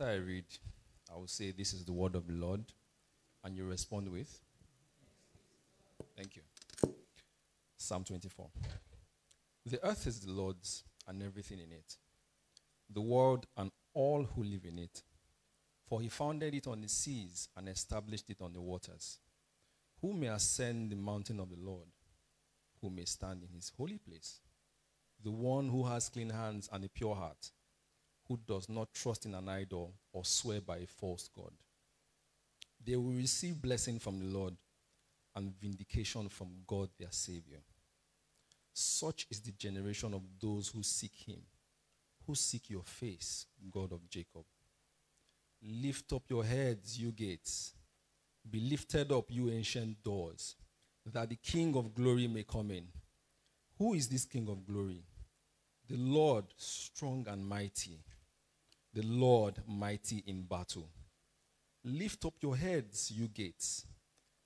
After I read, I will say, This is the word of the Lord, and you respond with, Thank you. Psalm 24. The earth is the Lord's and everything in it, the world and all who live in it. For he founded it on the seas and established it on the waters. Who may ascend the mountain of the Lord? Who may stand in his holy place? The one who has clean hands and a pure heart, who does not trust in an idol or swear by a false God. They will receive blessing from the Lord and vindication from God their Savior. Such is the generation of those who seek him, who seek your face, God of Jacob. Lift up your heads, you gates. Be lifted up, you ancient doors, that the King of glory may come in. Who is this King of glory? The Lord strong and mighty, the Lord mighty in battle. Lift up your heads, you gates.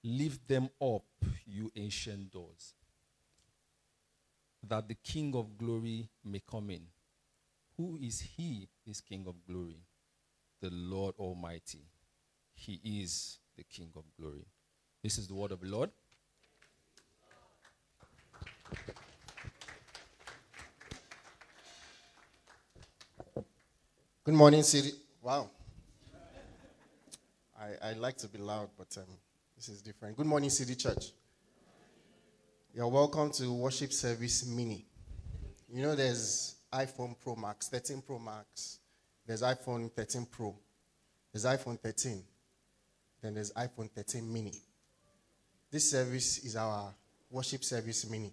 Lift them up, you ancient doors, that the King of glory may come in. Who is he, this King of glory? The Lord Almighty. He is the King of glory. This is the word of the Lord. Good morning, City. Wow. I, I like to be loud, but um, this is different. Good morning, City Church. You're welcome to Worship Service Mini. You know, there's iPhone Pro Max, 13 Pro Max, there's iPhone 13 Pro, there's iPhone 13, then there's iPhone 13 Mini. This service is our Worship Service Mini.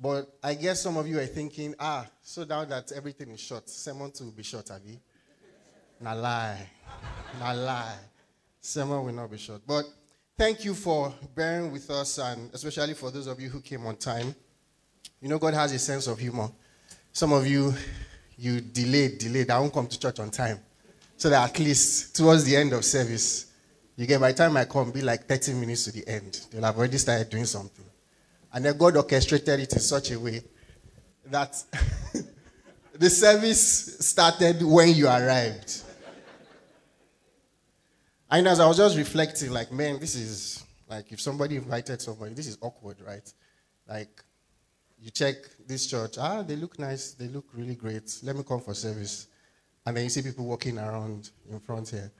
But I guess some of you are thinking, ah, so now that everything is short, sermon will be short, you? Na lie. Na lie. Sermon will not be short. But thank you for bearing with us, and especially for those of you who came on time. You know, God has a sense of humor. Some of you, you delayed, delayed. I won't come to church on time. So that at least towards the end of service, you get by the time I come, be like 30 minutes to the end. They'll have already started doing something. And then God orchestrated it in such a way that the service started when you arrived. And as I was just reflecting, like, man, this is like if somebody invited somebody, this is awkward, right? Like, you check this church, ah, they look nice, they look really great. Let me come for service. And then you see people walking around in front here.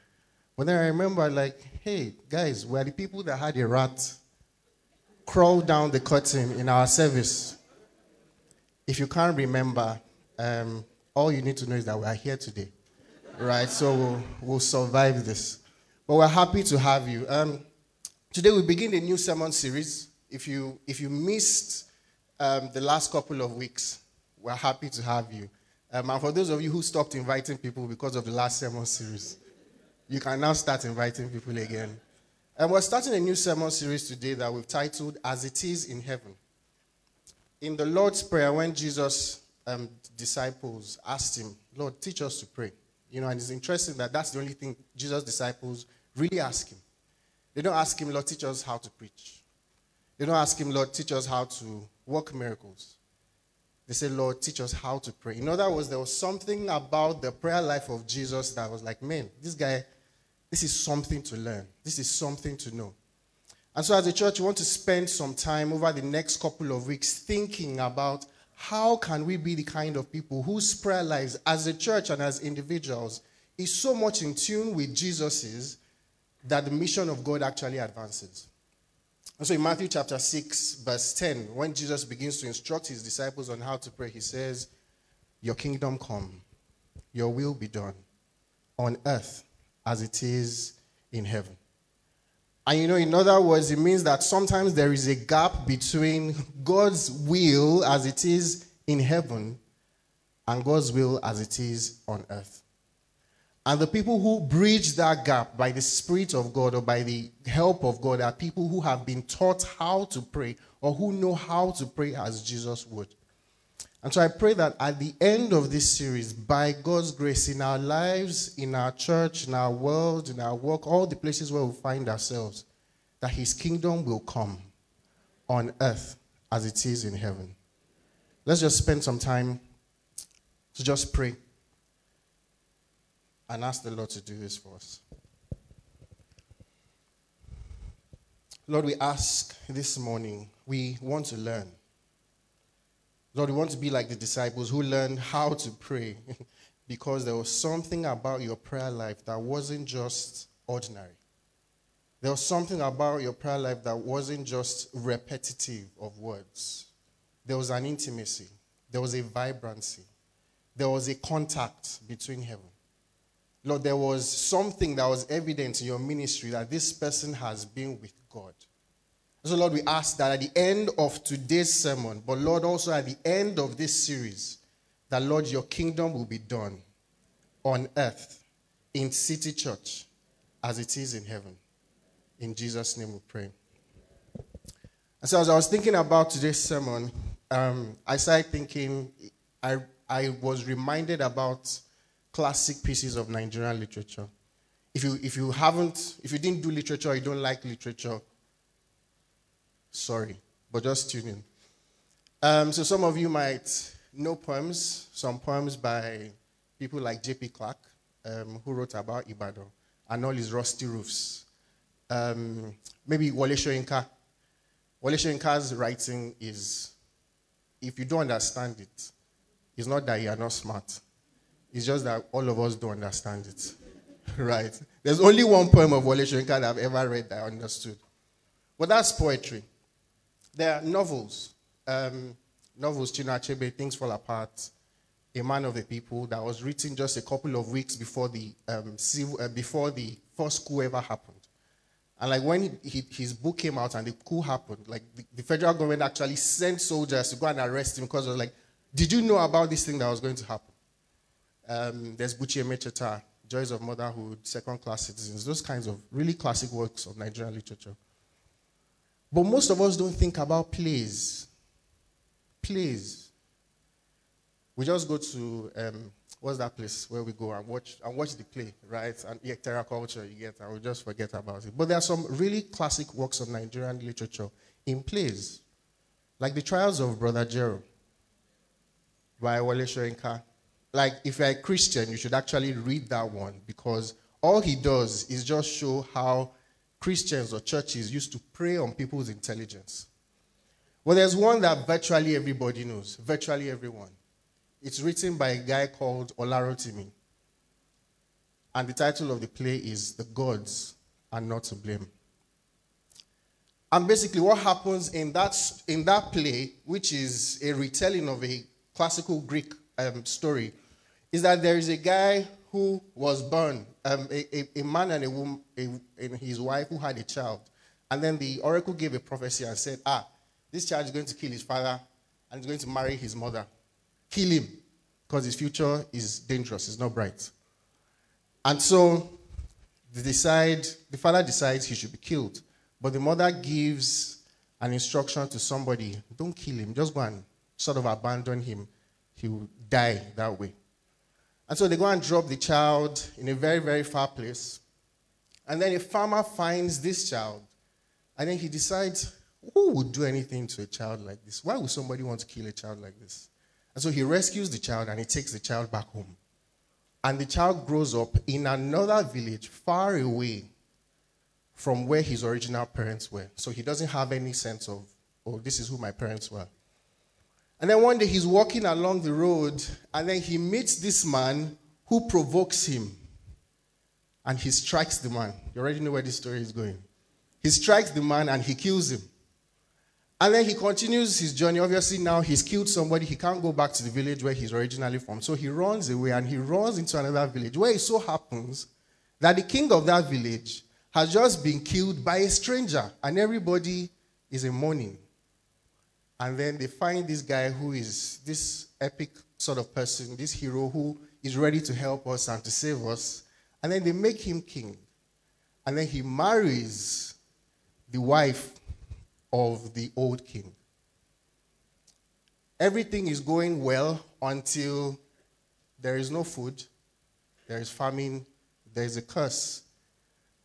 But then I remember, like, hey, guys, we're the people that had a rat crawl down the curtain in our service. If you can't remember, um, all you need to know is that we are here today, right? So we'll, we'll survive this. But we're happy to have you. Um, today we begin a new sermon series. If you if you missed um, the last couple of weeks, we're happy to have you. Um, and for those of you who stopped inviting people because of the last sermon series, you can now start inviting people again. And we're starting a new sermon series today that we've titled As It Is in Heaven. In the Lord's Prayer, when Jesus' um, disciples asked him, Lord, teach us to pray. You know, and it's interesting that that's the only thing Jesus' disciples really ask him. They don't ask him, Lord, teach us how to preach. They don't ask him, Lord, teach us how to work miracles. They say, Lord, teach us how to pray. In other words, there was something about the prayer life of Jesus that was like, man, this guy, this is something to learn. This is something to know. And so, as a church, we want to spend some time over the next couple of weeks thinking about how can we be the kind of people whose prayer lives, as a church and as individuals, is so much in tune with Jesus's that the mission of God actually advances. And so in Matthew chapter 6, verse 10, when Jesus begins to instruct his disciples on how to pray, he says, Your kingdom come, your will be done on earth as it is in heaven. And you know, in other words, it means that sometimes there is a gap between God's will as it is in heaven and God's will as it is on earth. And the people who bridge that gap by the Spirit of God or by the help of God are people who have been taught how to pray or who know how to pray as Jesus would. And so I pray that at the end of this series, by God's grace, in our lives, in our church, in our world, in our work, all the places where we find ourselves, that His kingdom will come on earth as it is in heaven. Let's just spend some time to just pray and ask the Lord to do this for us. Lord, we ask this morning, we want to learn. Lord, we want to be like the disciples who learned how to pray because there was something about your prayer life that wasn't just ordinary. There was something about your prayer life that wasn't just repetitive of words. There was an intimacy, there was a vibrancy, there was a contact between heaven. Lord, there was something that was evident in your ministry that this person has been with God. So, Lord, we ask that at the end of today's sermon, but Lord, also at the end of this series, that Lord, your kingdom will be done on earth in City Church as it is in heaven. In Jesus' name we pray. And so, as I was thinking about today's sermon, um, I started thinking, I, I was reminded about classic pieces of Nigerian literature. If you, if you haven't, if you didn't do literature, you don't like literature, sorry, but just tune in. Um, so some of you might know poems, some poems by people like J.P. Clark, um, who wrote about Ibadan and all his rusty roofs. Um, maybe Wole Soyinka. Wole Soyinka's writing is, if you don't understand it, it's not that you are not smart. It's just that all of us don't understand it. right? There's only one poem of Wole Soyinka that I've ever read that I understood. But that's poetry. There are novels. Um, novels, Chinua Achebe, Things Fall Apart, A Man of the People, that was written just a couple of weeks before the, um, civil, uh, before the first coup ever happened. And like when he, his book came out and the coup happened, like the, the, federal government actually sent soldiers to go and arrest him because it was like, did you know about this thing that was going to happen? Um, there's Buchi Emecheta, Joys of Motherhood, Second Class Citizens, those kinds of really classic works of Nigerian literature. But most of us don't think about plays. Plays. We just go to um, what's that place where we go and watch and watch the play, right? And yeah, culture you get, and we just forget about it. But there are some really classic works of Nigerian literature in plays, like the Trials of Brother Jero by Wole Soyinka like if you're a Christian, you should actually read that one because all he does is just show how Christians or churches used to prey on people's intelligence. Well, there's one that virtually everybody knows, virtually everyone. It's written by a guy called Ola Rotimi. And the title of the play is The Gods Are Not to Blame. And basically, what happens in that, in that play, which is a retelling of a classical Greek um, story, is that there is a guy who was born, um, a, a, man and a woman, a, and his wife who had a child. And then the oracle gave a prophecy and said, Ah, this child is going to kill his father and is going to marry his mother. Kill him because his future is dangerous, it's not bright. And so they decide, the father decides he should be killed. But the mother gives an instruction to somebody don't kill him, just go and sort of abandon him. He will die that way. And so they go and drop the child in a very, very far place. And then a farmer finds this child. And then he decides, who would do anything to a child like this? Why would somebody want to kill a child like this? And so he rescues the child and he takes the child back home. And the child grows up in another village far away from where his original parents were. So he doesn't have any sense of, oh, this is who my parents were. And then one day he's walking along the road, and then he meets this man who provokes him. And he strikes the man. You already know where this story is going. He strikes the man and he kills him. And then he continues his journey. Obviously, now he's killed somebody. He can't go back to the village where he's originally from. So he runs away and he runs into another village where it so happens that the king of that village has just been killed by a stranger, and everybody is in mourning. And then they find this guy who is this epic sort of person, this hero who is ready to help us and to save us. And then they make him king. And then he marries the wife of the old king. Everything is going well until there is no food, there is famine, there is a curse.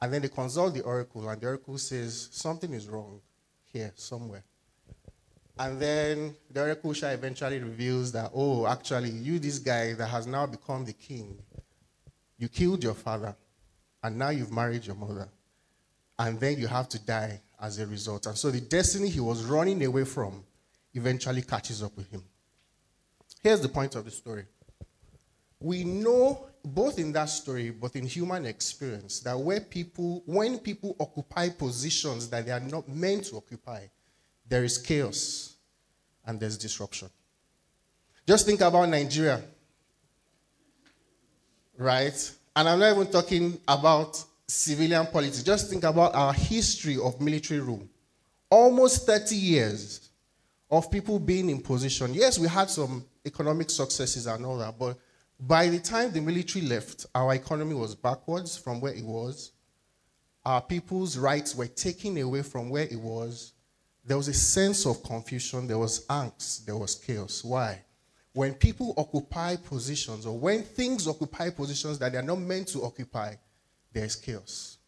And then they consult the oracle, and the oracle says, Something is wrong here, somewhere. And then the oracle eventually reveals that, oh, actually, you, this guy that has now become the king, you killed your father, and now you've married your mother. And then you have to die as a result. And so the destiny he was running away from eventually catches up with him. Here's the point of the story. We know both in that story, but in human experience, that where people, when people occupy positions that they are not meant to occupy, there is chaos and there's disruption. Just think about Nigeria, right? And I'm not even talking about civilian politics. Just think about our history of military rule. Almost 30 years of people being in position. Yes, we had some economic successes and all that, but by the time the military left, our economy was backwards from where it was. Our people's rights were taken away from where it was. There was a sense of confusion, there was angst, there was chaos. Why? When people occupy positions or when things occupy positions that they are not meant to occupy, there's chaos.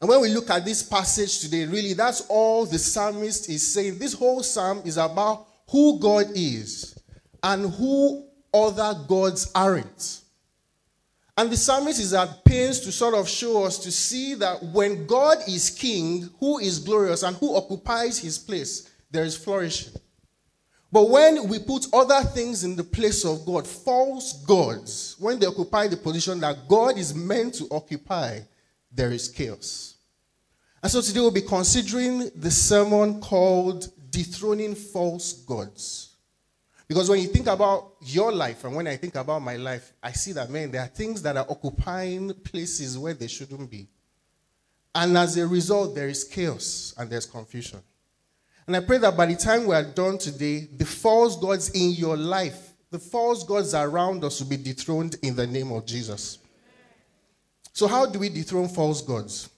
And when we look at this passage today, really, that's all the psalmist is saying. This whole psalm is about who God is and who other gods aren't. And the psalmist is at pains to sort of show us to see that when God is king, who is glorious and who occupies his place, there is flourishing. But when we put other things in the place of God, false gods, when they occupy the position that God is meant to occupy, there is chaos. And so today we'll be considering the sermon called Dethroning False Gods. Because when you think about your life and when I think about my life, I see that, man, there are things that are occupying places where they shouldn't be. And as a result, there is chaos and there's confusion. And I pray that by the time we are done today, the false gods in your life, the false gods around us will be dethroned in the name of Jesus. So, how do we dethrone false gods?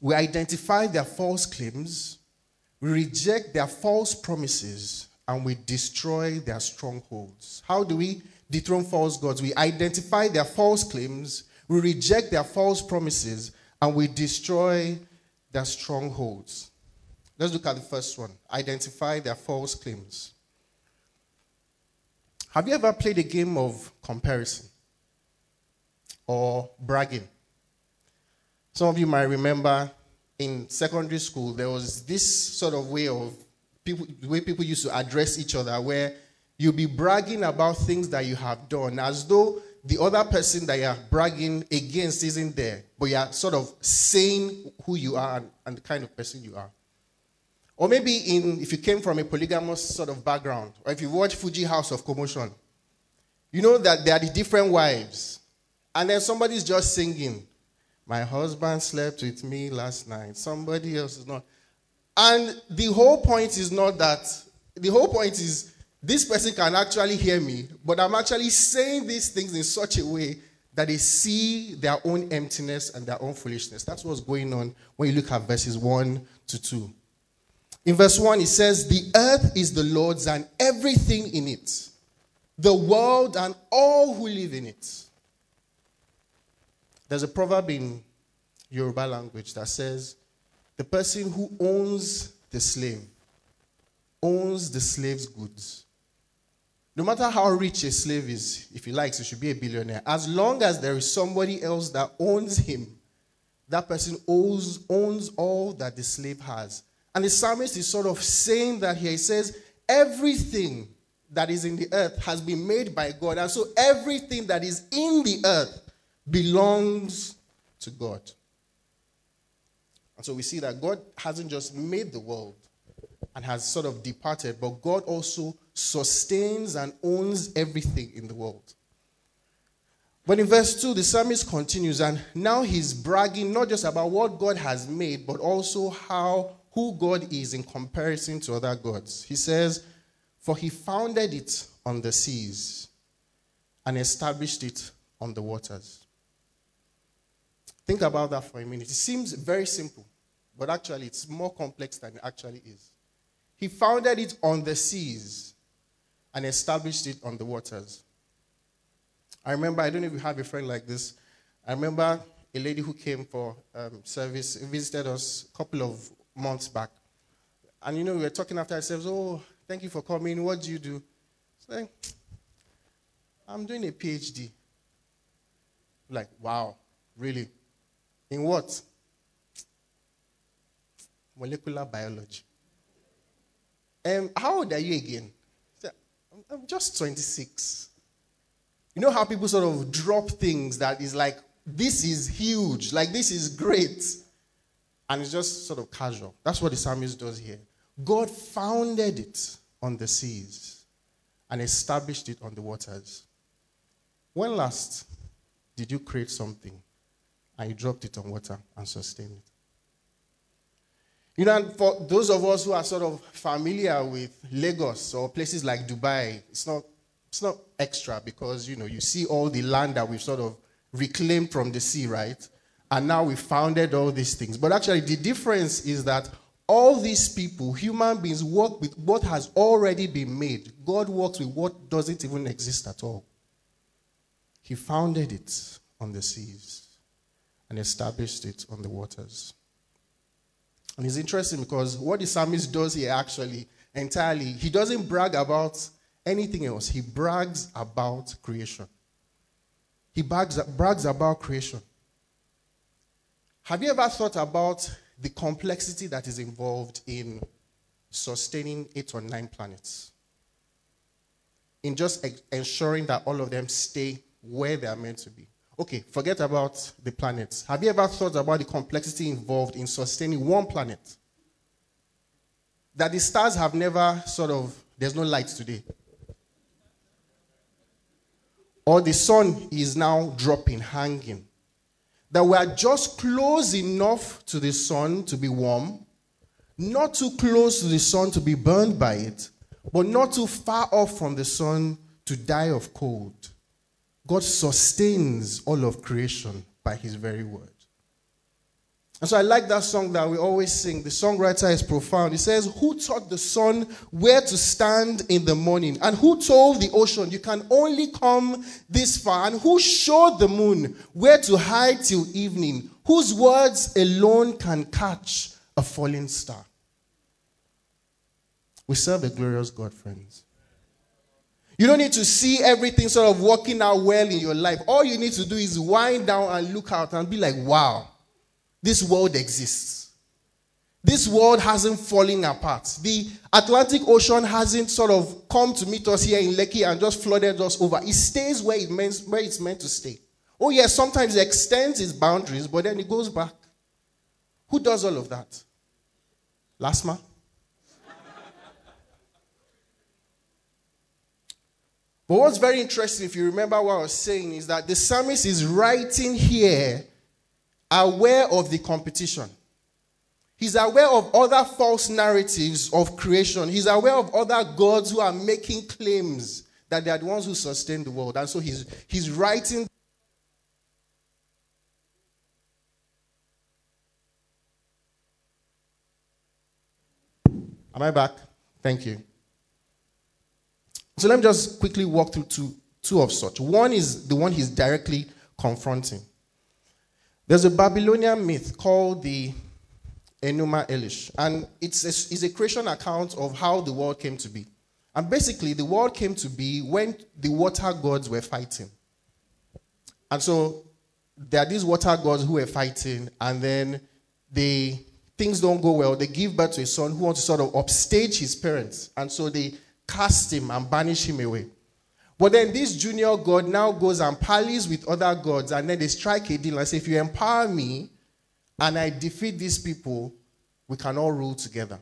We identify their false claims, we reject their false promises, and we destroy their strongholds. How do we dethrone false gods? We identify their false claims, we reject their false promises, and we destroy their strongholds. Let's look at the first one identify their false claims. Have you ever played a game of comparison or bragging? Some of you might remember in secondary school, there was this sort of way of people, the way people used to address each other, where you'll be bragging about things that you have done as though the other person that you're bragging against isn't there, but you're sort of saying who you are and, and the kind of person you are. Or maybe in if you came from a polygamous sort of background, or if you watch Fuji House of Commotion, you know that there are the different wives, and then somebody's just singing, "My husband slept with me last night." Somebody else is not. And the whole point is not that, the whole point is this person can actually hear me, but I'm actually saying these things in such a way that they see their own emptiness and their own foolishness. That's what's going on when you look at verses 1 to 2. In verse 1, it says, The earth is the Lord's and everything in it, the world and all who live in it. There's a proverb in Yoruba language that says, the person who owns the slave owns the slave's goods. No matter how rich a slave is, if he likes, he should be a billionaire. As long as there is somebody else that owns him, that person owns, owns all that the slave has. And the psalmist is sort of saying that here. He says, Everything that is in the earth has been made by God. And so everything that is in the earth belongs to God. And so we see that God hasn't just made the world and has sort of departed, but God also sustains and owns everything in the world. But in verse 2, the psalmist continues, and now he's bragging not just about what God has made, but also how who God is in comparison to other gods. He says, For he founded it on the seas and established it on the waters. Think about that for a minute. It seems very simple, but actually, it's more complex than it actually is. He founded it on the seas and established it on the waters. I remember, I don't know if you have a friend like this. I remember a lady who came for um, service, visited us a couple of months back. And you know, we were talking after ourselves, oh, thank you for coming. What do you do? I'm doing a PhD. Like, wow, really? In what? Molecular biology. Um, how old are you again? I'm just 26. You know how people sort of drop things that is like, this is huge, like this is great. And it's just sort of casual. That's what the psalmist does here. God founded it on the seas and established it on the waters. When last did you create something and you dropped it on water and sustained it? You know, for those of us who are sort of familiar with Lagos or places like Dubai, it's not, it's not extra because, you know, you see all the land that we've sort of reclaimed from the sea, right? And now we founded all these things. But actually, the difference is that all these people, human beings, work with what has already been made. God works with what doesn't even exist at all. He founded it on the seas and established it on the waters. And it's interesting because what the psalmist does here actually entirely, he doesn't brag about anything else. He brags about creation. He brags, brags about creation. Have you ever thought about the complexity that is involved in sustaining eight or nine planets? In just ensuring that all of them stay where they are meant to be. Okay, forget about the planets. Have you ever thought about the complexity involved in sustaining one planet? That the stars have never sort of, there's no light today. Or the sun is now dropping, hanging. That we are just close enough to the sun to be warm, not too close to the sun to be burned by it, but not too far off from the sun to die of cold. God sustains all of creation by his very word. And so I like that song that we always sing. The songwriter is profound. He says, Who taught the sun where to stand in the morning? And who told the ocean, You can only come this far? And who showed the moon where to hide till evening? Whose words alone can catch a falling star? We serve a glorious God, friends. You don't need to see everything sort of working out well in your life. All you need to do is wind down and look out and be like, wow, this world exists. This world hasn't fallen apart. The Atlantic Ocean hasn't sort of come to meet us here in Lekki and just flooded us over. It stays where, it means, where it's meant to stay. Oh, yes, sometimes it extends its boundaries, but then it goes back. Who does all of that? Last Lasma? But what's very interesting, if you remember what I was saying, is that the psalmist is writing here aware of the competition. He's aware of other false narratives of creation. He's aware of other gods who are making claims that they are the ones who sustain the world. And so he's, he's writing. Am I back? Thank you. So let me just quickly walk through two, two of such. One is the one he's directly confronting. There's a Babylonian myth called the Enuma Elish, and it's a, it's a creation account of how the world came to be. And basically, the world came to be when the water gods were fighting. And so there are these water gods who were fighting, and then they things don't go well. They give birth to a son who wants to sort of upstage his parents, and so they cast him and banish him away. But then this junior god now goes and parleys with other gods, and then they strike a deal and say, if you empower me and I defeat these people, we can all rule together.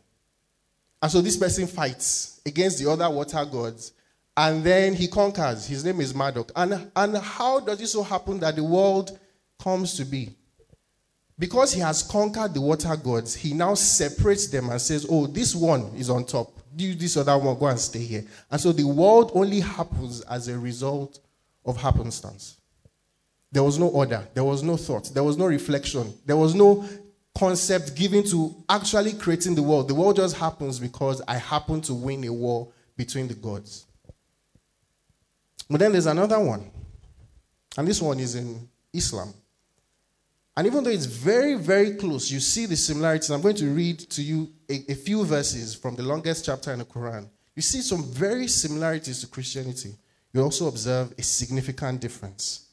And so this person fights against the other water gods, And then he conquers. His name is Marduk. And, and how does it so happen that the world comes to be? Because he has conquered the water gods, he now separates them and says, Oh, this one is on top. You, this or that one, go and stay here. And so the world only happens as a result of happenstance. There was no order, there was no thought, there was no reflection, there was no concept given to actually creating the world. The world just happens because I happen to win a war between the gods. But then there's another one, and this one is in Islam. And even though it's very, very close, you see the similarities. I'm going to read to you a, a, few verses from the longest chapter in the Quran. You see some very similarities to Christianity. You also observe a significant difference.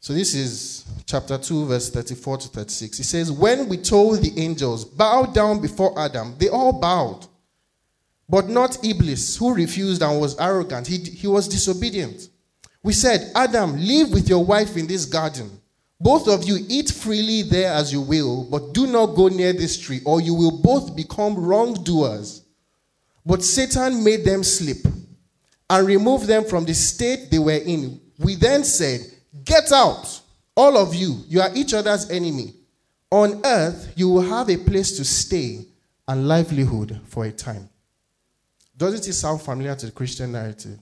So this is chapter 2, verse 34 to 36. It says, When we told the angels, bow down before Adam, they all bowed. But not Iblis, who refused and was arrogant. He, he was disobedient. We said, Adam, live with your wife in this garden. Both of you eat freely there as you will, but do not go near this tree, or you will both become wrongdoers. But Satan made them sleep and removed them from the state they were in. We then said, Get out, all of you. You are each other's enemy. On earth, you will have a place to stay and livelihood for a time. Doesn't it sound familiar to the Christian narrative?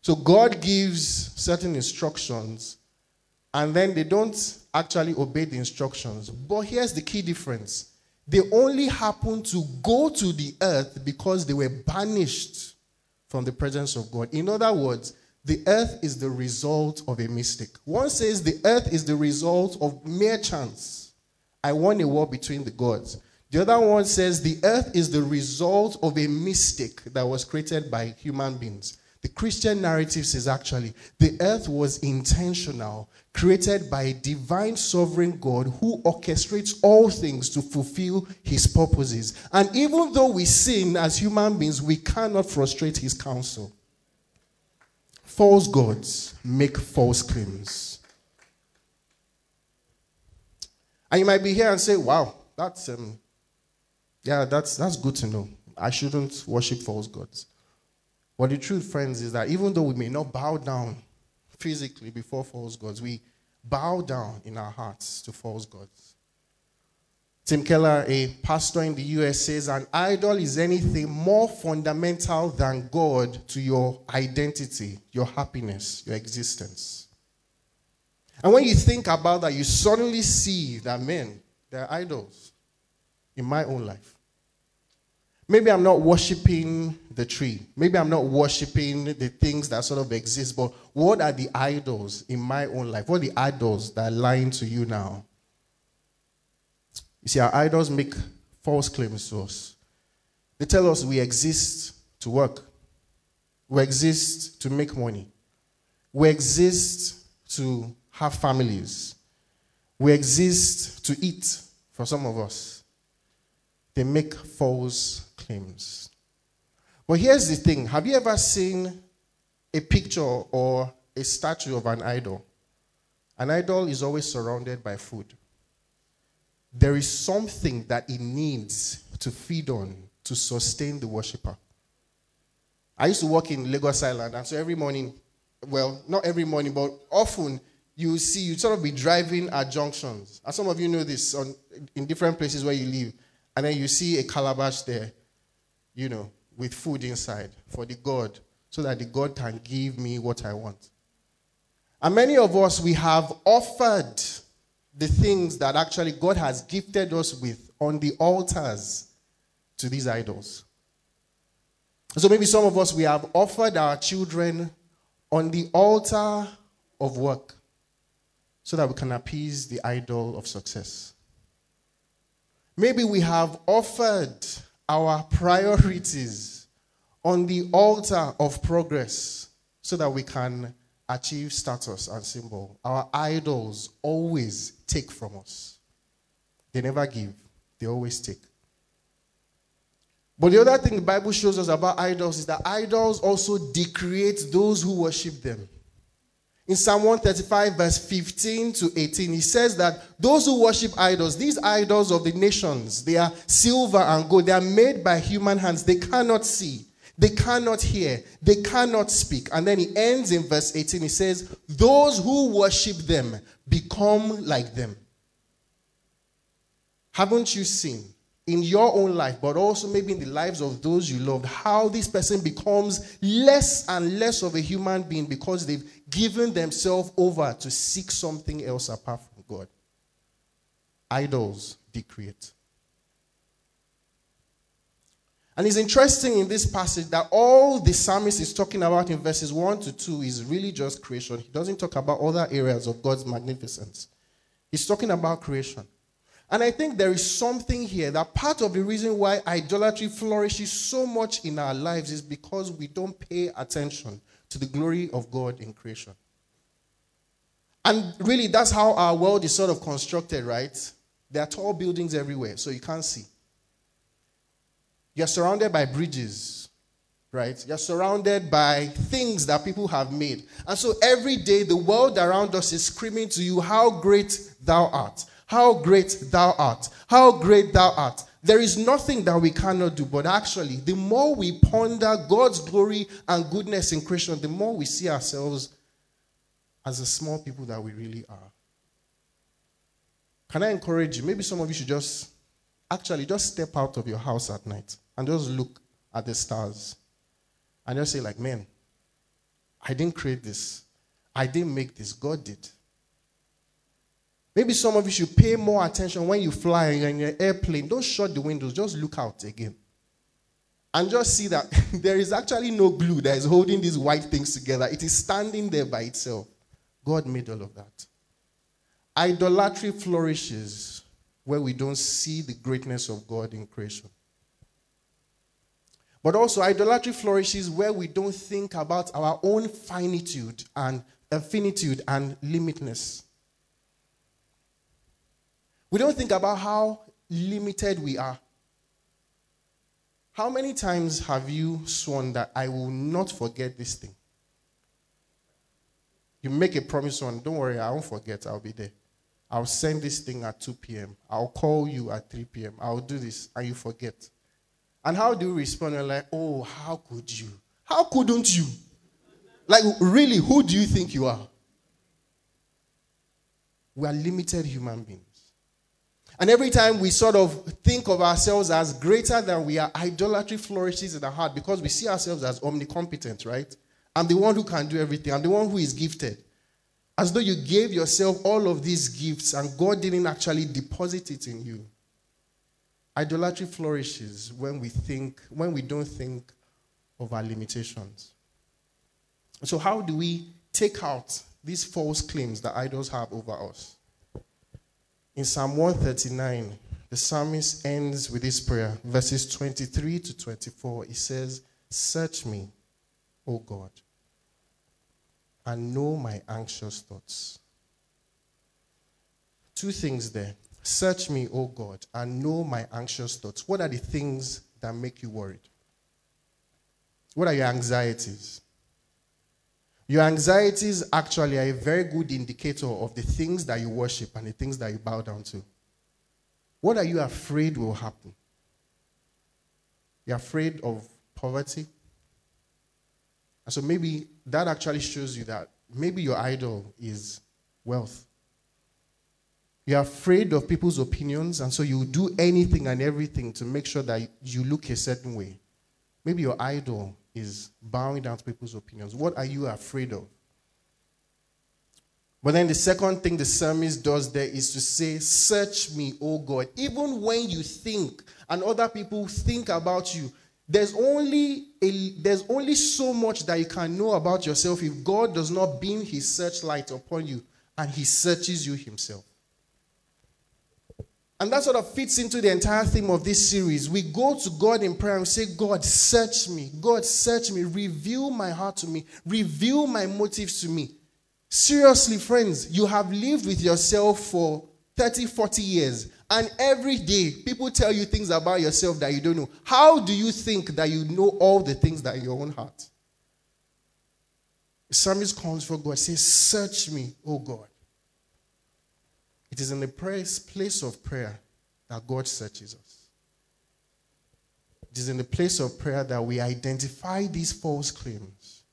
So God gives certain instructions and then they don't actually obey the instructions. But here's the key difference they only happen to go to the earth because they were banished from the presence of God. In other words, the earth is the result of a mistake. One says the earth is the result of mere chance. I won a war between the gods. The other one says the earth is the result of a mistake that was created by human beings. The Christian narrative says actually the earth was intentional, created by a divine sovereign God who orchestrates all things to fulfill his purposes. And even though we sin as human beings, we cannot frustrate his counsel. False gods make false claims. And you might be here and say, wow, that's um, yeah, that's that's good to know. I shouldn't worship false gods. But the truth, friends, is that even though we may not bow down physically before false gods, we bow down in our hearts to false gods. Tim Keller, a pastor in the US, says an idol is anything more fundamental than God to your identity, your happiness, your existence. And when you think about that, you suddenly see that men, they're idols in my own life. Maybe I'm not worshiping the tree. Maybe I'm not worshiping the things that sort of exist, but what are the idols in my own life? What are the idols that are lying to you now? You see, our idols make false claims to us. They tell us we exist to work, we exist to make money, we exist to have families, we exist to eat for some of us. They make false claims. But here's the thing have you ever seen a picture or a statue of an idol? An idol is always surrounded by food. There is something that it needs to feed on to sustain the worshiper. I used to work in Lagos Island, and so every morning, well, not every morning, but often you see you sort of be driving at junctions. And some of you know this on, in different places where you live, and then you see a calabash there you know, with food inside for the God so that the God can give me what I want. And many of us, we have offered the things that actually God has gifted us with on the altars to these idols. So maybe some of us, we have offered our children on the altar of work so that we can appease the idol of success. Maybe we have offered our priorities on the altar of progress so that we can achieve status and symbol. Our idols always take from us. They never give, they always take. But the other thing the Bible shows us about idols is that idols also decreate those who worship them. In Psalm 135, verse 15 to 18, he says that those who worship idols, these idols of the nations, they are silver and gold, they are made by human hands, they cannot see. They cannot hear. They cannot speak. And then he ends in verse 18. He says, Those who worship them become like them. Haven't you seen in your own life, but also maybe in the lives of those you loved, how this person becomes less and less of a human being because they've given themselves over to seek something else apart from God? Idols decreate. And it's interesting in this passage that all the psalmist is talking about in verses 1 to 2 is really just creation. He doesn't talk about other areas of God's magnificence. He's talking about creation. And I think there is something here that part of the reason why idolatry flourishes so much in our lives is because we don't pay attention to the glory of God in creation. And really, that's how our world is sort of constructed, right? There are tall buildings everywhere, so you can't see. You're surrounded by bridges, right? You're surrounded by things that people have made. And so every day, the world around us is screaming to you, How great thou art! How great thou art! How great thou art! There is nothing that we cannot do, but actually, the more we ponder God's glory and goodness in creation, the more we see ourselves as the small people that we really are. Can I encourage you? Maybe some of you should just actually just step out of your house at night and just look at the stars and just say, like, man, I didn't create this. I didn't make this. God did. Maybe some of you should pay more attention when you fly in your airplane. Don't shut the windows, just look out again. And just see that there is actually no glue that is holding these white things together. It is standing there by itself. God made all of that. Idolatry flourishes where we don't see the greatness of God in creation. But also, idolatry flourishes where we don't think about our own finitude and uh, infinitude and limitness. We don't think about how limited we are. How many times have you sworn that I will not forget this thing? You make a promise on, don't worry, I won't forget, I'll be there. I'll send this thing at 2 p.m. I'll call you at 3 p.m. I'll do this, and you forget. And how do you respond? You're like, oh, how could you? How couldn't you? Like, really, who do you think you are? We are limited human beings. And every time we sort of think of ourselves as greater than we are, idolatry flourishes in our heart because we see ourselves as omnicompetent, right? I'm the one who can do everything. I'm the one who is gifted. As though you gave yourself all of these gifts and God didn't actually deposit it in you. Idolatry flourishes when we think, when we don't think of our limitations. So, how do we take out these false claims that idols have over us? In Psalm 139, the psalmist ends with this prayer, verses 23 to 24. He says, Search me, O God, and know my anxious thoughts. Two things there. Search me, O God, and know my anxious thoughts. What are the things that make you worried? What are your anxieties? Your anxieties actually are a very good indicator of the things that you worship and the things that you bow down to. What are you afraid will happen? You're afraid of poverty? And so maybe that actually shows you that maybe your idol is wealth. You're afraid of people's opinions, and so you do anything and everything to make sure that you look a certain way. Maybe your idol is bowing down to people's opinions. What are you afraid of? But then the second thing the psalmist does there is to say, Search me, O God. Even when you think and other people think about you, there's only, a, there's only so much that you can know about yourself if God does not beam his searchlight upon you and he searches you himself. And that sort of fits into the entire theme of this series. We go to God in prayer and say, God, search me. God, search me. Reveal my heart to me. Reveal my motives to me. Seriously, friends, you have lived with yourself for 30, 40 years. And every day, people tell you things about yourself that you don't know. How do you think that you know all the things that are in your own heart? The psalmist comes for God, says, Search me, O God. It is in the place of prayer that God searches us. it is in the place of prayer that we identify these false claims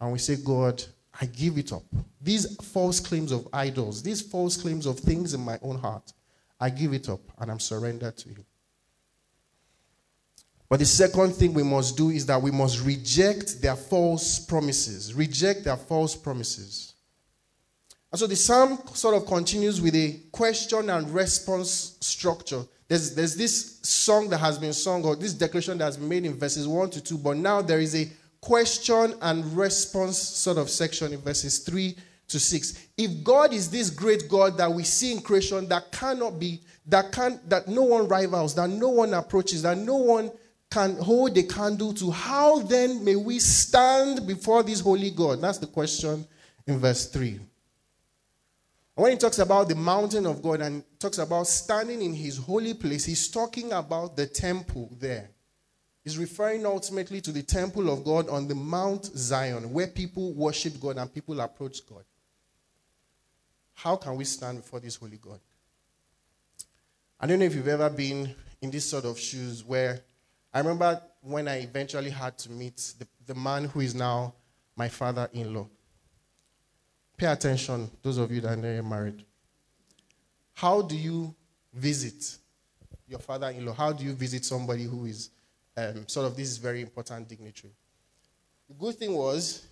and we say, God, I give it up. These false claims of idols, these false claims of things in my own heart, I give it up and I'm surrendered to you. But the second thing we must do is that we must reject their false promises. Reject their false promises. And so the psalm sort of continues with a question and response structure. There's, there's this song that has been sung, or this declaration that has been made in verses 1 to 2, but now there is a question and response sort of section in verses 3 to 6. If God is this great God that we see in creation that cannot be, that can that no one rivals, that no one approaches, that no one can hold a candle to, how then may we stand before this holy God? That's the question in verse 3. When he talks about the mountain of God and talks about standing in his holy place, he's talking about the temple there. He's referring ultimately to the temple of God on the Mount Zion, where people worship God and people approach God. How can we stand before this holy God? I don't know if you've ever been in this sort of shoes where I remember when I eventually had to meet the, the man who is now my father in law. Pay attention, those of you that are married. How do you visit your father in law? How do you visit somebody who is um, sort of this very important dignitary? The good thing was,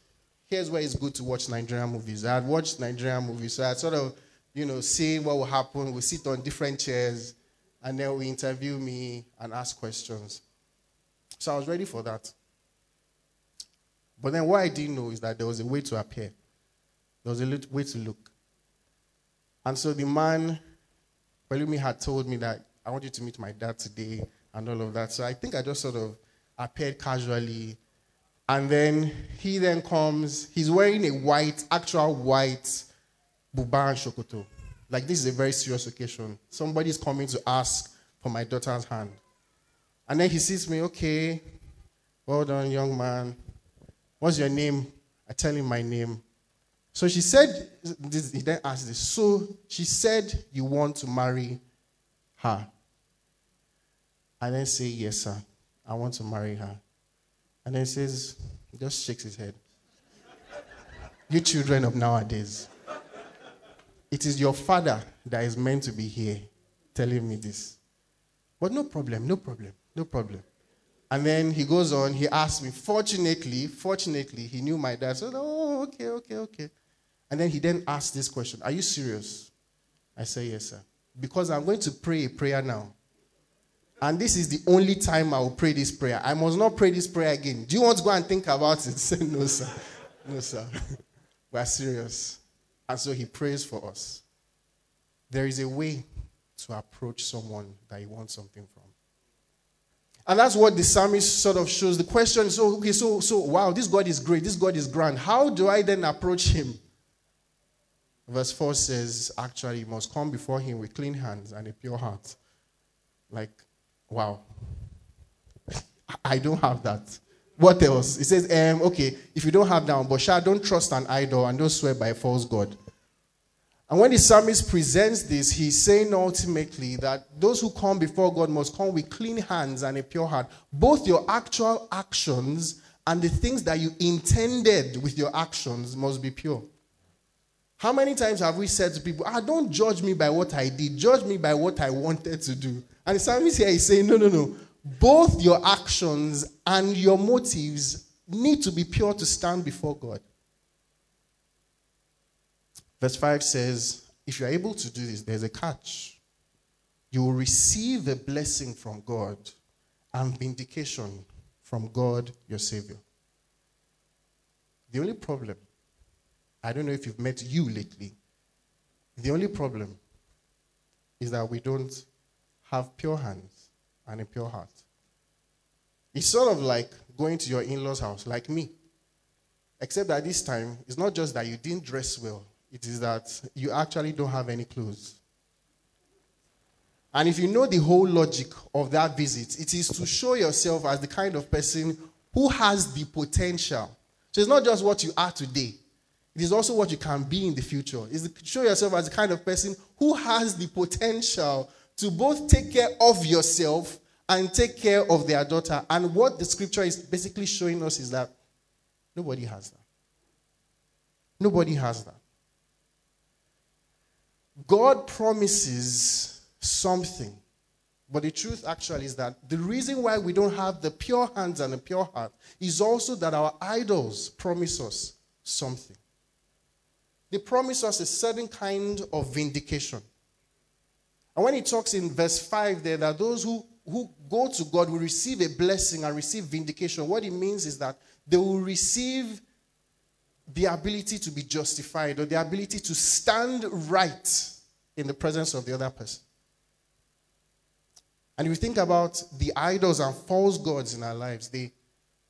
here's where it's good to watch Nigerian movies. I had watched Nigerian movies, so I sort of, you know, seeing what will happen. We sit on different chairs, and then we interview me and ask questions. So I was ready for that. But then what I didn't know is that there was a way to appear. There was a little way to look. And so the man, me had told me that I want you to meet my dad today and all of that. So I think I just sort of appeared casually. And then he then comes, he's wearing a white, actual white buba and shokoto. Like this is a very serious occasion. Somebody's coming to ask for my daughter's hand. And then he sees me, okay, well done, young man. What's your name? I tell him my name. So she said, this, he then asked this. So she said, You want to marry her? I then say, Yes, sir. I want to marry her. And then he says, just shakes his head. you children of nowadays. It is your father that is meant to be here telling me this. But no problem, no problem. No problem. And then he goes on, he asks me, fortunately, fortunately, he knew my dad. So, oh, okay, okay, okay. And then he then asked this question Are you serious? I said, Yes, sir. Because I'm going to pray a prayer now. And this is the only time I will pray this prayer. I must not pray this prayer again. Do you want to go and think about it? Say, No, sir. No, sir. We're serious. And so he prays for us. There is a way to approach someone that you want something from. And that's what the psalmist sort of shows. The question is, so, okay, so, so, wow, this God is great. This God is grand. How do I then approach him? Verse 4 says, actually, you must come before him with clean hands and a pure heart. Like, wow. I don't have that. What else? It says, um, okay, if you don't have that, but shall don't trust an idol and don't swear by a false God. And when the psalmist presents this, he's saying ultimately that those who come before God must come with clean hands and a pure heart. Both your actual actions and the things that you intended with your actions must be pure. How many times have we said to people, ah, don't judge me by what I did, judge me by what I wanted to do? And the psalmist here is saying, no, no, no. Both your actions and your motives need to be pure to stand before God. Verse 5 says, If you are able to do this, there's a catch. You will receive a blessing from God and vindication from God, your Savior. The only problem, I don't know if you've met you lately, the only problem is that we don't have pure hands and a pure heart. It's sort of like going to your in law's house, like me. Except that this time, it's not just that you didn't dress well, it is that you actually don't have any clothes. And if you know the whole logic of that visit, it is to show yourself as the kind of person who has the potential. So it's not just what you are today, it is also what you can be in the future. To show yourself as the kind of person who has the potential to both take care of yourself and take care of their daughter. And what the scripture is basically showing us is that nobody has that. Nobody has that. God promises something. But the truth actually is that the reason why we don't have the pure hands and the pure heart is also that our idols promise us something. They promise us a certain kind of vindication. And when he talks in verse 5 there, that those who, who go to God will receive a blessing and receive vindication, what it means is that they will receive the ability to be justified or the ability to stand right in the presence of the other person. And if you think about the idols and false gods in our lives, they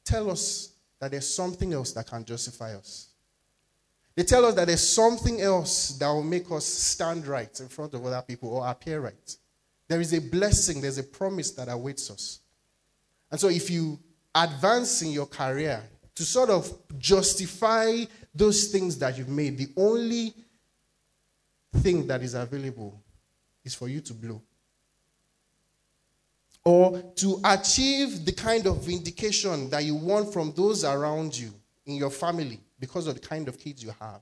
tell us that there's something else that can justify us. They tell us that there's something else that will make us stand right in front of other people or appear right. There is a blessing, there's a promise that awaits us. And so if you advance in your career to sort of justify those things that you've made, the only thing that is available is for you to blow. Or to achieve the kind of vindication that you want from those around you in your family because of the kind of kids you have.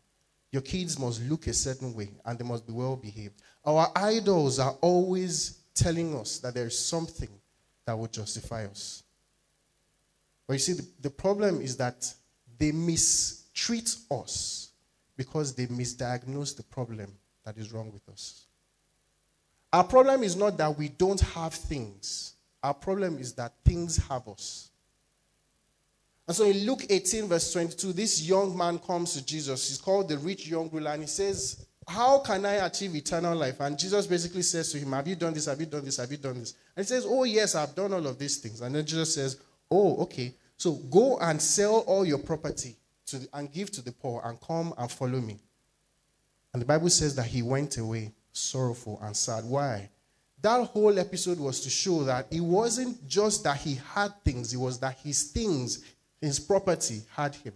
Your kids must look a certain way and they must be well behaved. Our idols are always telling us that there is something that will justify us. But you see, the, the problem is that they mistreat us because they misdiagnose the problem that is wrong with us. Our problem is not that we don't have things, our problem is that things have us. And so in Luke 18, verse 22, this young man comes to Jesus. He's called the rich young ruler, and he says, How can I achieve eternal life? And Jesus basically says to him, Have you done this? Have you done this? Have you done this? And he says, Oh, yes, I've done all of these things. And then Jesus says, Oh, okay. So go and sell all your property to the, and give to the poor and come and follow me. And the Bible says that he went away sorrowful and sad. Why? That whole episode was to show that it wasn't just that he had things, it was that his things, his property had him.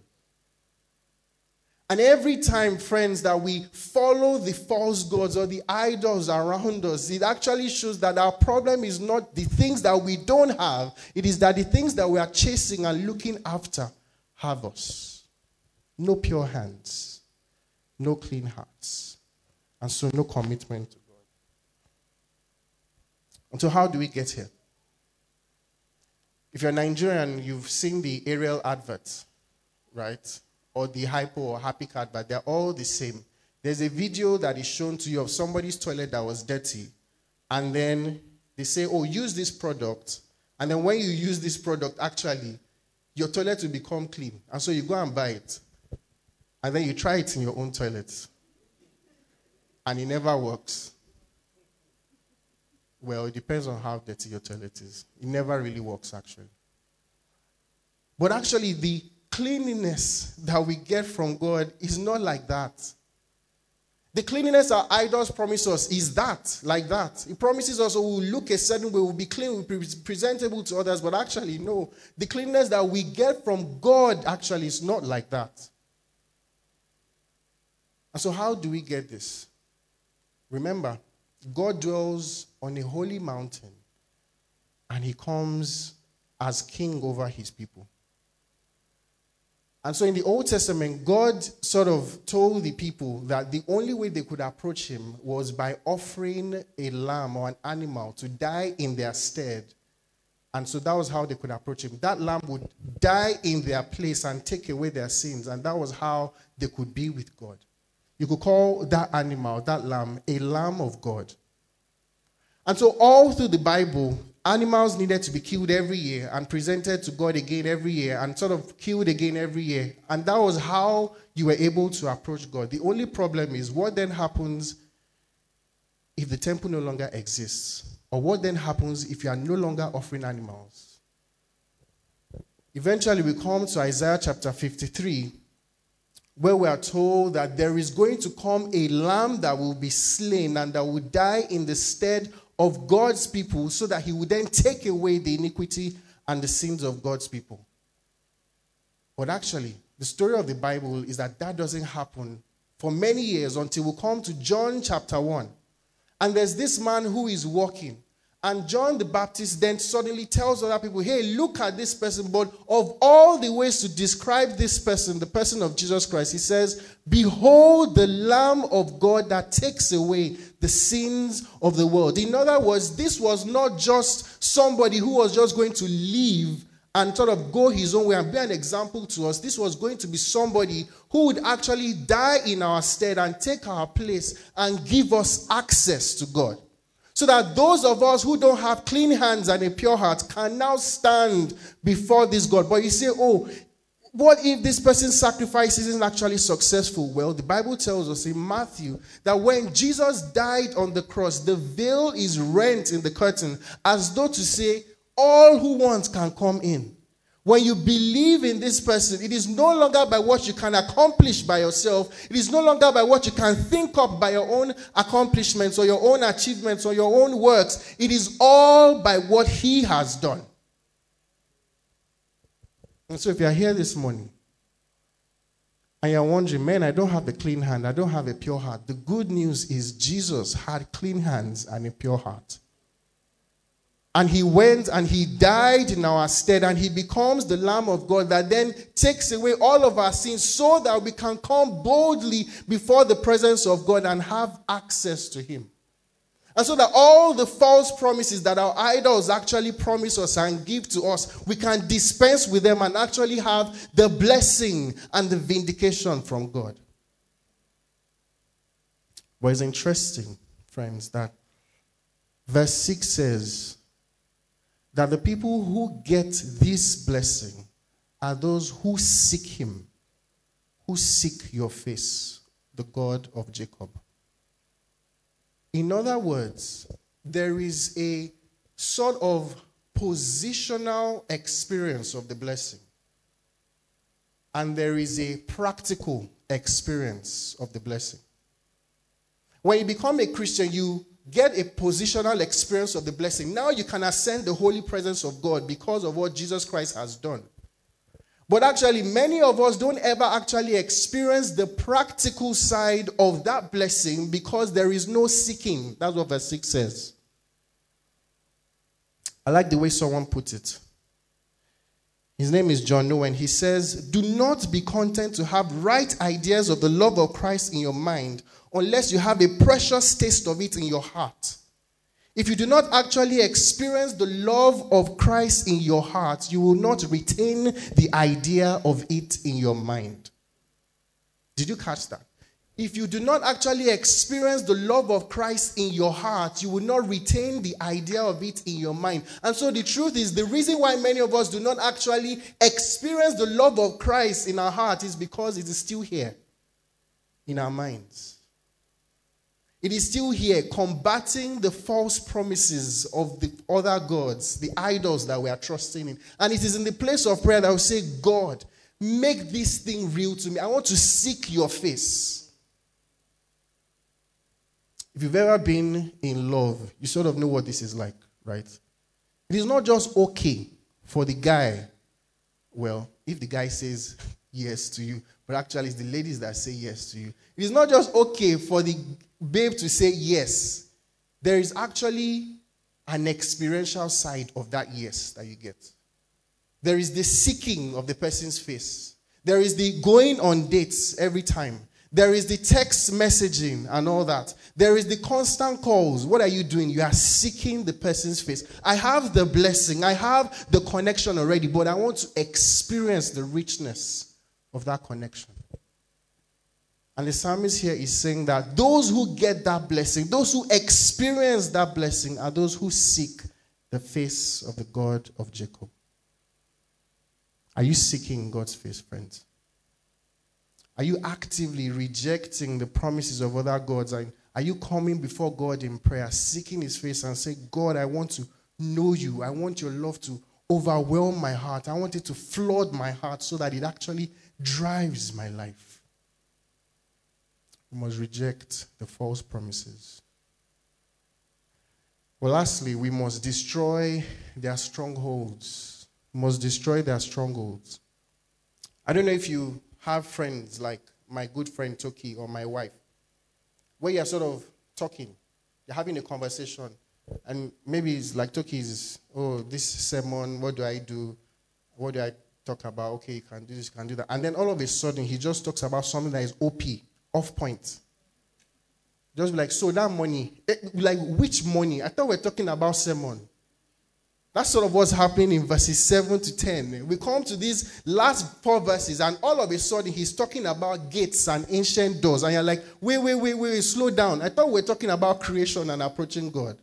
And every time, friends, that we follow the false gods or the idols around us, it actually shows that our problem is not the things that we don't have, it is that the things that we are chasing and looking after have us. No pure hands no clean hearts, and so no commitment to God. And so, how do we get here? If you're Nigerian, you've seen the Ariel adverts, right? Or the hypo or Harpic, but they're all the same. There's a video that is shown to you of somebody's toilet that was dirty, and then they say, Oh, use this product. And then when you use this product, actually, your toilet will become clean. And so you go and buy it. And then you try it in your own toilet. And it never works. Well, it depends on how dirty your toilet is. It never really works, actually. But actually, the cleanliness that we get from God is not like that. The cleanliness our idols promise us is that, like that. It promises us oh, we'll look a certain way, we'll be clean, we'll be presentable to others, but actually, no. The cleanliness that we get from God actually is not like that. And so, how do we get this? Remember, God dwells on a holy mountain and he comes as king over his people. And so in the Old Testament, God sort of told the people that the only way they could approach him was by offering a lamb or an animal to die in their stead. And so that was how they could approach him. That lamb would die in their place and take away their sins. And that was how they could be with God. You could call that animal, that lamb, a lamb of God. And so, all through the Bible, animals needed to be killed every year and presented to God again every year and sort of killed again every year. And that was how you were able to approach God. The only problem is what then happens if the temple no longer exists? Or what then happens if you are no longer offering animals? Eventually, we come to Isaiah chapter 53, where we are told that there is going to come a lamb that will be slain and that will die in the stead of God's people so that he would then take away the iniquity and the sins of God's people. But actually, the story of the Bible is that that doesn't happen for many years until we come to John chapter 1. And there's this man who is walking, And John the Baptist then suddenly tells other people, hey, look at this person. But of all the ways to describe this person, the person of Jesus Christ, he says, Behold the Lamb of God that takes away the sins of the world. In other words, this was not just somebody who was just going to live and sort of go his own way and be an example to us. This was going to be somebody who would actually die in our stead and take our place and give us access to God. So that those of us who don't have clean hands and a pure heart can now stand before this God. But you say, oh, what if this person's sacrifice isn't actually successful? Well, the Bible tells us in Matthew that when Jesus died on the cross, the veil is rent in the curtain as though to say, all who want can come in. When you believe in this person, it is no longer by what you can accomplish by yourself. It is no longer by what you can think up by your own accomplishments or your own achievements or your own works. It is all by what he has done. And so, if you're here this morning and you're wondering, man, I don't have a clean hand, I don't have a pure heart, the good news is Jesus had clean hands and a pure heart. And he went and he died in our stead, and he becomes the Lamb of God that then takes away all of our sins so that we can come boldly before the presence of God and have access to him. And so that all the false promises that our idols actually promise us and give to us, we can dispense with them and actually have the blessing and the vindication from God. But it's interesting, friends, that verse 6 says, that the people who get this blessing are those who seek Him, who seek your face, the God of Jacob. In other words, there is a sort of positional experience of the blessing, and there is a practical experience of the blessing. When you become a Christian, you get a positional experience of the blessing. Now you can ascend the holy presence of God because of what Jesus Christ has done. But actually, many of us don't ever actually experience the practical side of that blessing because there is no seeking. That's what verse 6 says. I like the way someone put it. His name is John Owen. He says, Do not be content to have right ideas of the love of Christ in your mind unless you have a precious taste of it in your heart. If you do not actually experience the love of Christ in your heart, you will not retain the idea of it in your mind. Did you catch that? If you do not actually experience the love of Christ in your heart, you will not retain the idea of it in your mind. And so the truth is, the reason why many of us do not actually experience the love of Christ in our heart is because it is still here in our minds. It is still here combating the false promises of the other gods, the idols that we are trusting in. And it is in the place of prayer that we say, God, make this thing real to me. I want to seek your face. If you've ever been in love, you sort of know what this is like, right? It is not just okay for the guy, well, if the guy says yes to you, but actually it's the ladies that say yes to you. It is not just okay for the babe to say yes, there is actually an experiential side of that yes that you get. There is the seeking of the person's face. There is the going on dates every time. There is the text messaging and all that. There is the constant calls. What are you doing? You are seeking the person's face. I have the blessing, I have the connection already, but I want to experience the richness of that connection. And the psalmist here is saying that those who get that blessing, those who experience that blessing, are those who seek the face of the God of Jacob. Are you seeking God's face, friends? Are you actively rejecting the promises of other gods? And Are you coming before God in prayer, seeking His face, and saying, God, I want to know you. I want your love to overwhelm my heart. I want it to flood my heart so that it actually drives my life. We must reject the false promises. Well, lastly, we must destroy their strongholds. We must destroy their strongholds. I don't know if you have friends like my good friend Toki or my wife, where you're sort of talking, you're having a conversation, And maybe it's like Toki's, oh, this sermon, what do I do? What do I talk about? Okay, you can do this, you can do that. And then all of a sudden, he just talks about something that is OP, off point. Just be like, so that money, eh, like which money? I thought we are talking about sermon. That's sort of what's happening in verses 7 to 10. We come to these last four verses, and all of a sudden he's talking about gates and ancient doors. And you're like, wait, wait, wait, wait, slow down. I thought we are talking about creation and approaching God.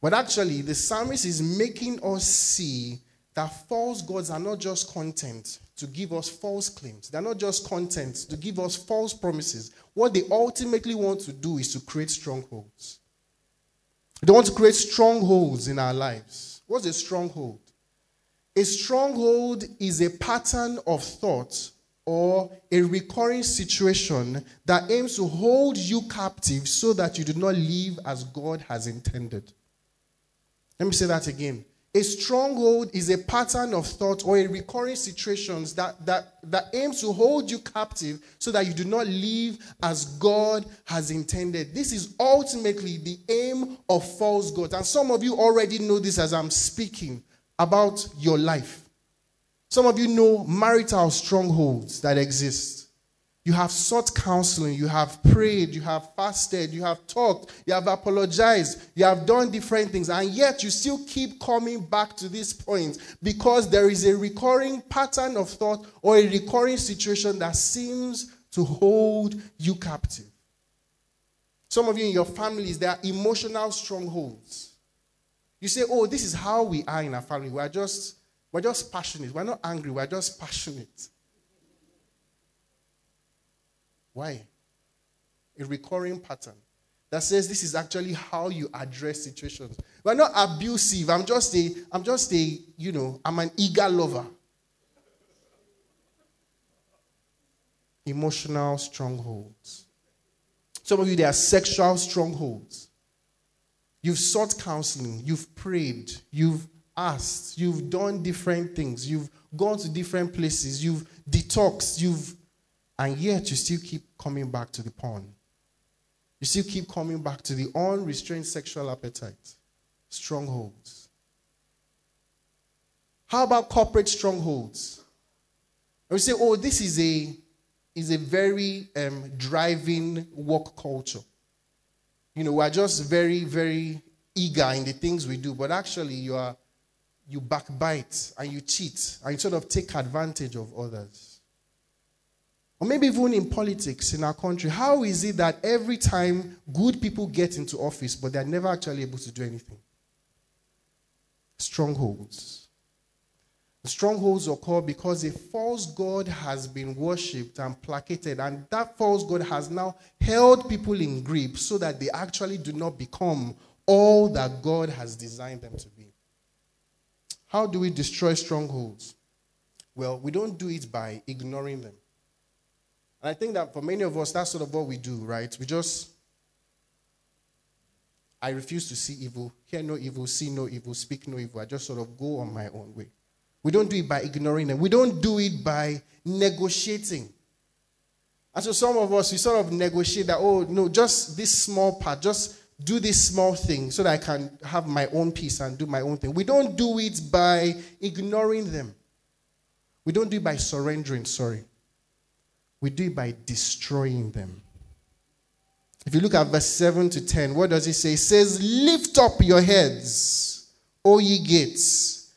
But actually, the psalmist is making us see that false gods are not just content to give us false claims, they're not just content to give us false promises. What they ultimately want to do is to create strongholds. They want to create strongholds in our lives. What's a stronghold? A stronghold is a pattern of thought or a recurring situation that aims to hold you captive so that you do not live as God has intended. Let me say that again. A stronghold is a pattern of thought or a recurring situations that, that, that aims to hold you captive so that you do not live as God has intended. This is ultimately the aim of false gods. And some of you already know this as I'm speaking about your life. Some of you know marital strongholds that exist. You have sought counseling, you have prayed, you have fasted, you have talked, you have apologized, you have done different things, and yet you still keep coming back to this point because there is a recurring pattern of thought or a recurring situation that seems to hold you captive. Some of you in your families, there are emotional strongholds. You say, Oh, this is how we are in our family. We're just, we're just passionate. We're not angry, we're just passionate. Why? A recurring pattern that says this is actually how you address situations. We're not abusive. I'm just a, I'm just a, you know, I'm an eager lover. Emotional strongholds. Some of you, they are sexual strongholds. You've sought counseling, you've prayed, you've asked, you've done different things, you've gone to different places, you've detoxed, you've and yet you still keep coming back to the porn. You still keep coming back to the unrestrained sexual appetite. Strongholds. How about corporate strongholds? And we say, oh, this is a is a very um, driving work culture. You know, we're just very, very eager in the things we do, but actually you are you backbite and you cheat and you sort of take advantage of others. Or maybe even in politics in our country, how is it that every time good people get into office, but they're never actually able to do anything? Strongholds. Strongholds occur because a false God has been worshipped and placated, and that false God has now held people in grip so that they actually do not become all that God has designed them to be. How do we destroy strongholds? Well, we don't do it by ignoring them. And I think that for many of us, that's sort of what we do, right? We just, I refuse to see evil, hear no evil, see no evil, speak no evil. I just sort of go on my own way. We don't do it by ignoring them, we don't do it by negotiating. And so some of us, we sort of negotiate that, oh, no, just this small part, just do this small thing so that I can have my own peace and do my own thing. We don't do it by ignoring them. We don't do it by surrendering, sorry. We do it by destroying them. If you look at verse 7 to 10, what does it say? It says, Lift up your heads, O ye gates.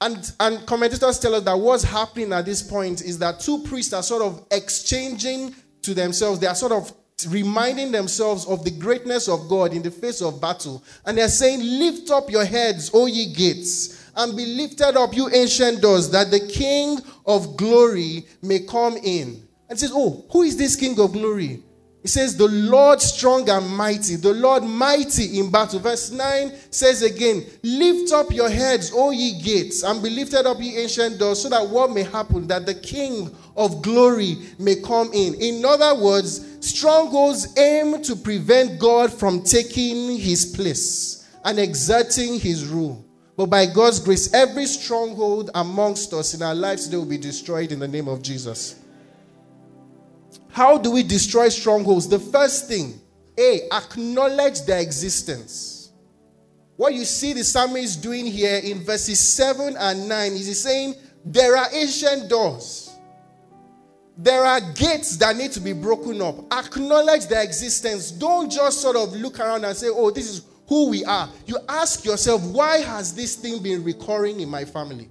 And, and commentators tell us that what's happening at this point is that two priests are sort of exchanging to themselves. They are sort of reminding themselves of the greatness of God in the face of battle. And they're saying, Lift up your heads, O ye gates, and be lifted up, you ancient doors, that the King of glory may come in. And says, Oh, who is this King of glory? He says, The Lord strong and mighty, the Lord mighty in battle. Verse 9 says again, Lift up your heads, O ye gates, and be lifted up, ye ancient doors, so that what may happen, that the King of glory may come in. In other words, strongholds aim to prevent God from taking his place and exerting his rule. But by God's grace, every stronghold amongst us in our lives today will be destroyed in the name of Jesus. How do we destroy strongholds? The first thing, A, acknowledge their existence. what you see the psalmist doing here in verses 7 and 9 is he's saying, There are ancient doors. There are gates that need to be broken up. Acknowledge their existence. Don't just sort of look around and say, Oh, this is who we are. You ask yourself, Why has this thing been recurring in my family?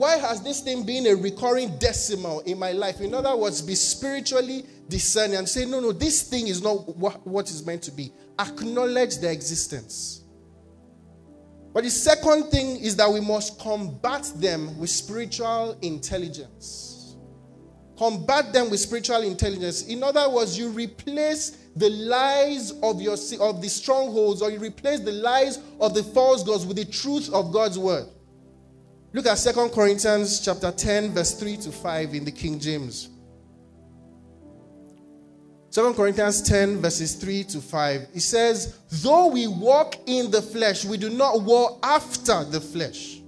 Why has this thing been a recurring decimal in my life? In other words, be spiritually discerning and say, no, no, this thing is not what, is meant to be. Acknowledge their existence. But the second thing is that we must combat them with spiritual intelligence. Combat them with spiritual intelligence. In other words, you replace the lies of your of the strongholds, or you replace the lies of the false gods with the truth of God's word. Look at Second Corinthians chapter 10, verse 3 to 5 in the King James. 2 Corinthians 10, verses 3 to 5. It says, Though we walk in the flesh, we do not war after the flesh.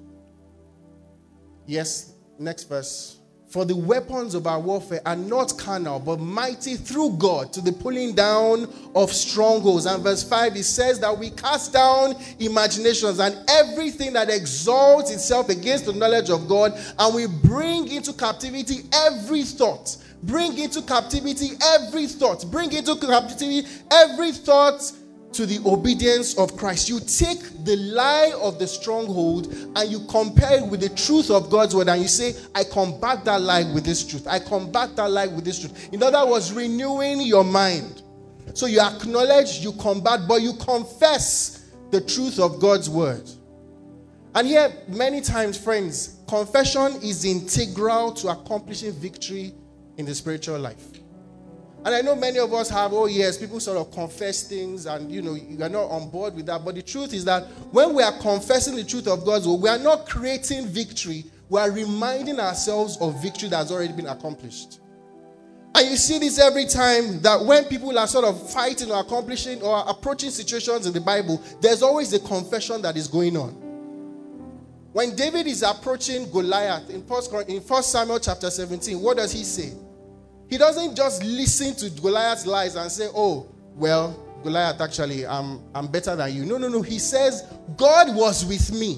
Yes, next verse. For the weapons of our warfare are not carnal, but mighty through God to the pulling down of strongholds. And verse 5, it says that we cast down imaginations and everything that exalts itself against the knowledge of God, and we bring into captivity every thought Bring into captivity every thought. Bring into captivity every thought to the obedience of Christ. You take the lie of the stronghold and you compare it with the truth of God's word, and you say, I combat that lie with this truth. I combat that lie with this truth. In other words, renewing your mind. So you acknowledge, you combat, but you confess the truth of God's word. And here, many times, friends, confession is integral to accomplishing victory in the spiritual life. And I know many of us have, oh yes, people sort of confess things and you know, you are not on board with that. But the truth is that when we are confessing the truth of God's we are not creating victory, we are reminding ourselves of victory that has already been accomplished. And you see this every time that when people are sort of fighting or accomplishing or approaching situations in the Bible, there's always a confession that is going on. When David is approaching Goliath in 1 Samuel chapter 17, what does he say? He doesn't just listen to Goliath's lies and say, oh, well, Goliath, actually, I'm, I'm better than you. No, no, no. He says, God was with me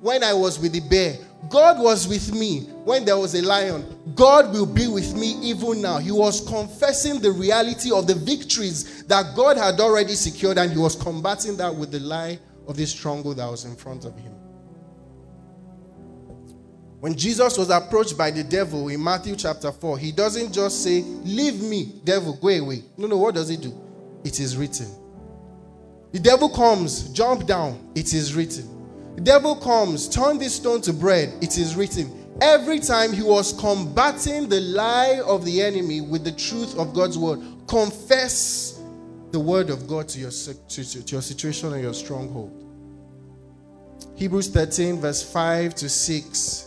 when I was with the bear. God was with me when there was a lion. God will be with me even now. He was confessing the reality of the victories that God had already secured, and he was combating that with the lie of this stronghold that was in front of him. When Jesus was approached by the devil in Matthew chapter 4, he doesn't just say, Leave me, devil, go away. No, no, what does he do? It is written. The devil comes, jump down, it is written. The devil comes, turn this stone to bread, it is written. Every time he was combating the lie of the enemy with the truth of God's word, confess the word of God to your, to, to, your situation and your stronghold. Hebrews 13, verse 5 to 6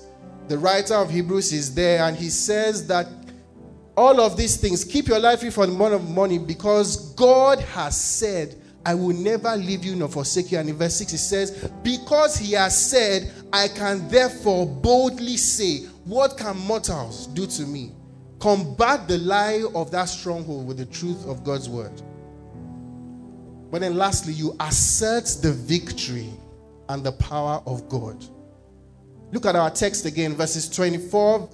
the writer of Hebrews is there and he says that all of these things, keep your life free from the amount of money because God has said, I will never leave you nor forsake you. And in verse 6 it says, Because he has said, I can therefore boldly say, What can mortals do to me? Combat the lie of that stronghold with the truth of God's word. But then lastly, you assert the victory and the power of God. Look at our text again, verses 24,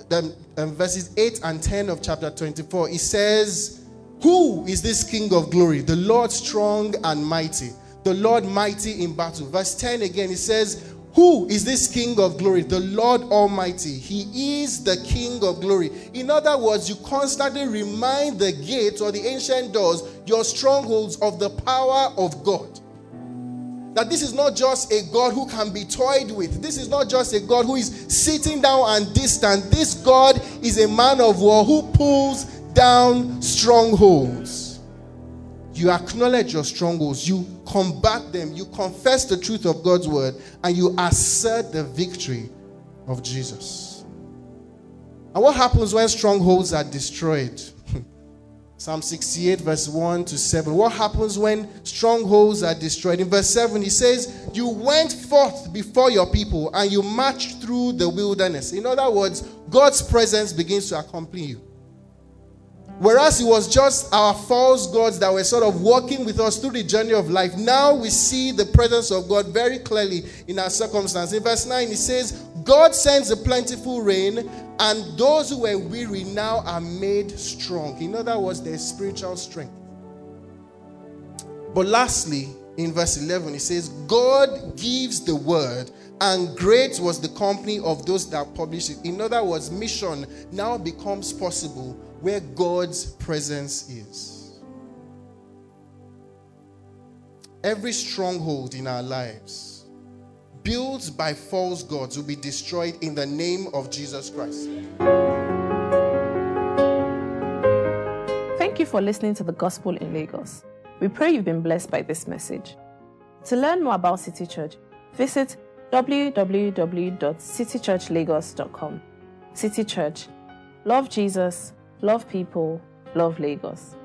um, verses 8 and 10 of chapter 24. It says, Who is this King of glory? The Lord strong and mighty, the Lord mighty in battle. Verse 10 again, it says, Who is this King of glory? The Lord Almighty. He is the King of glory. In other words, you constantly remind the gates or the ancient doors, your strongholds of the power of God. That this is not just a God who can be toyed with. This is not just a God who is sitting down and distant. This God is a man of war who pulls down strongholds. You acknowledge your strongholds, you combat them, you confess the truth of God's word, and you assert the victory of Jesus. And what happens when strongholds are destroyed? Psalm 68, verse 1 to 7. What happens when strongholds are destroyed? In verse 7, he says, You went forth before your people and you marched through the wilderness. In other words, God's presence begins to accompany you. Whereas it was just our false gods that were sort of walking with us through the journey of life, now we see the presence of God very clearly in our circumstance. In verse 9, he says, God sends a plentiful rain, and those who were weary now are made strong. In other words, their spiritual strength. But lastly, in verse 11, it says, God gives the word, and great was the company of those that published it. In other words, mission now becomes possible where God's presence is. Every stronghold in our lives built by false gods will be destroyed in the name of Jesus Christ. Thank you for listening to the Gospel in Lagos. We pray you've been blessed by this message. To learn more about City Church, visit www.citychurchlagos.com. City Church. Love Jesus, love people, love Lagos.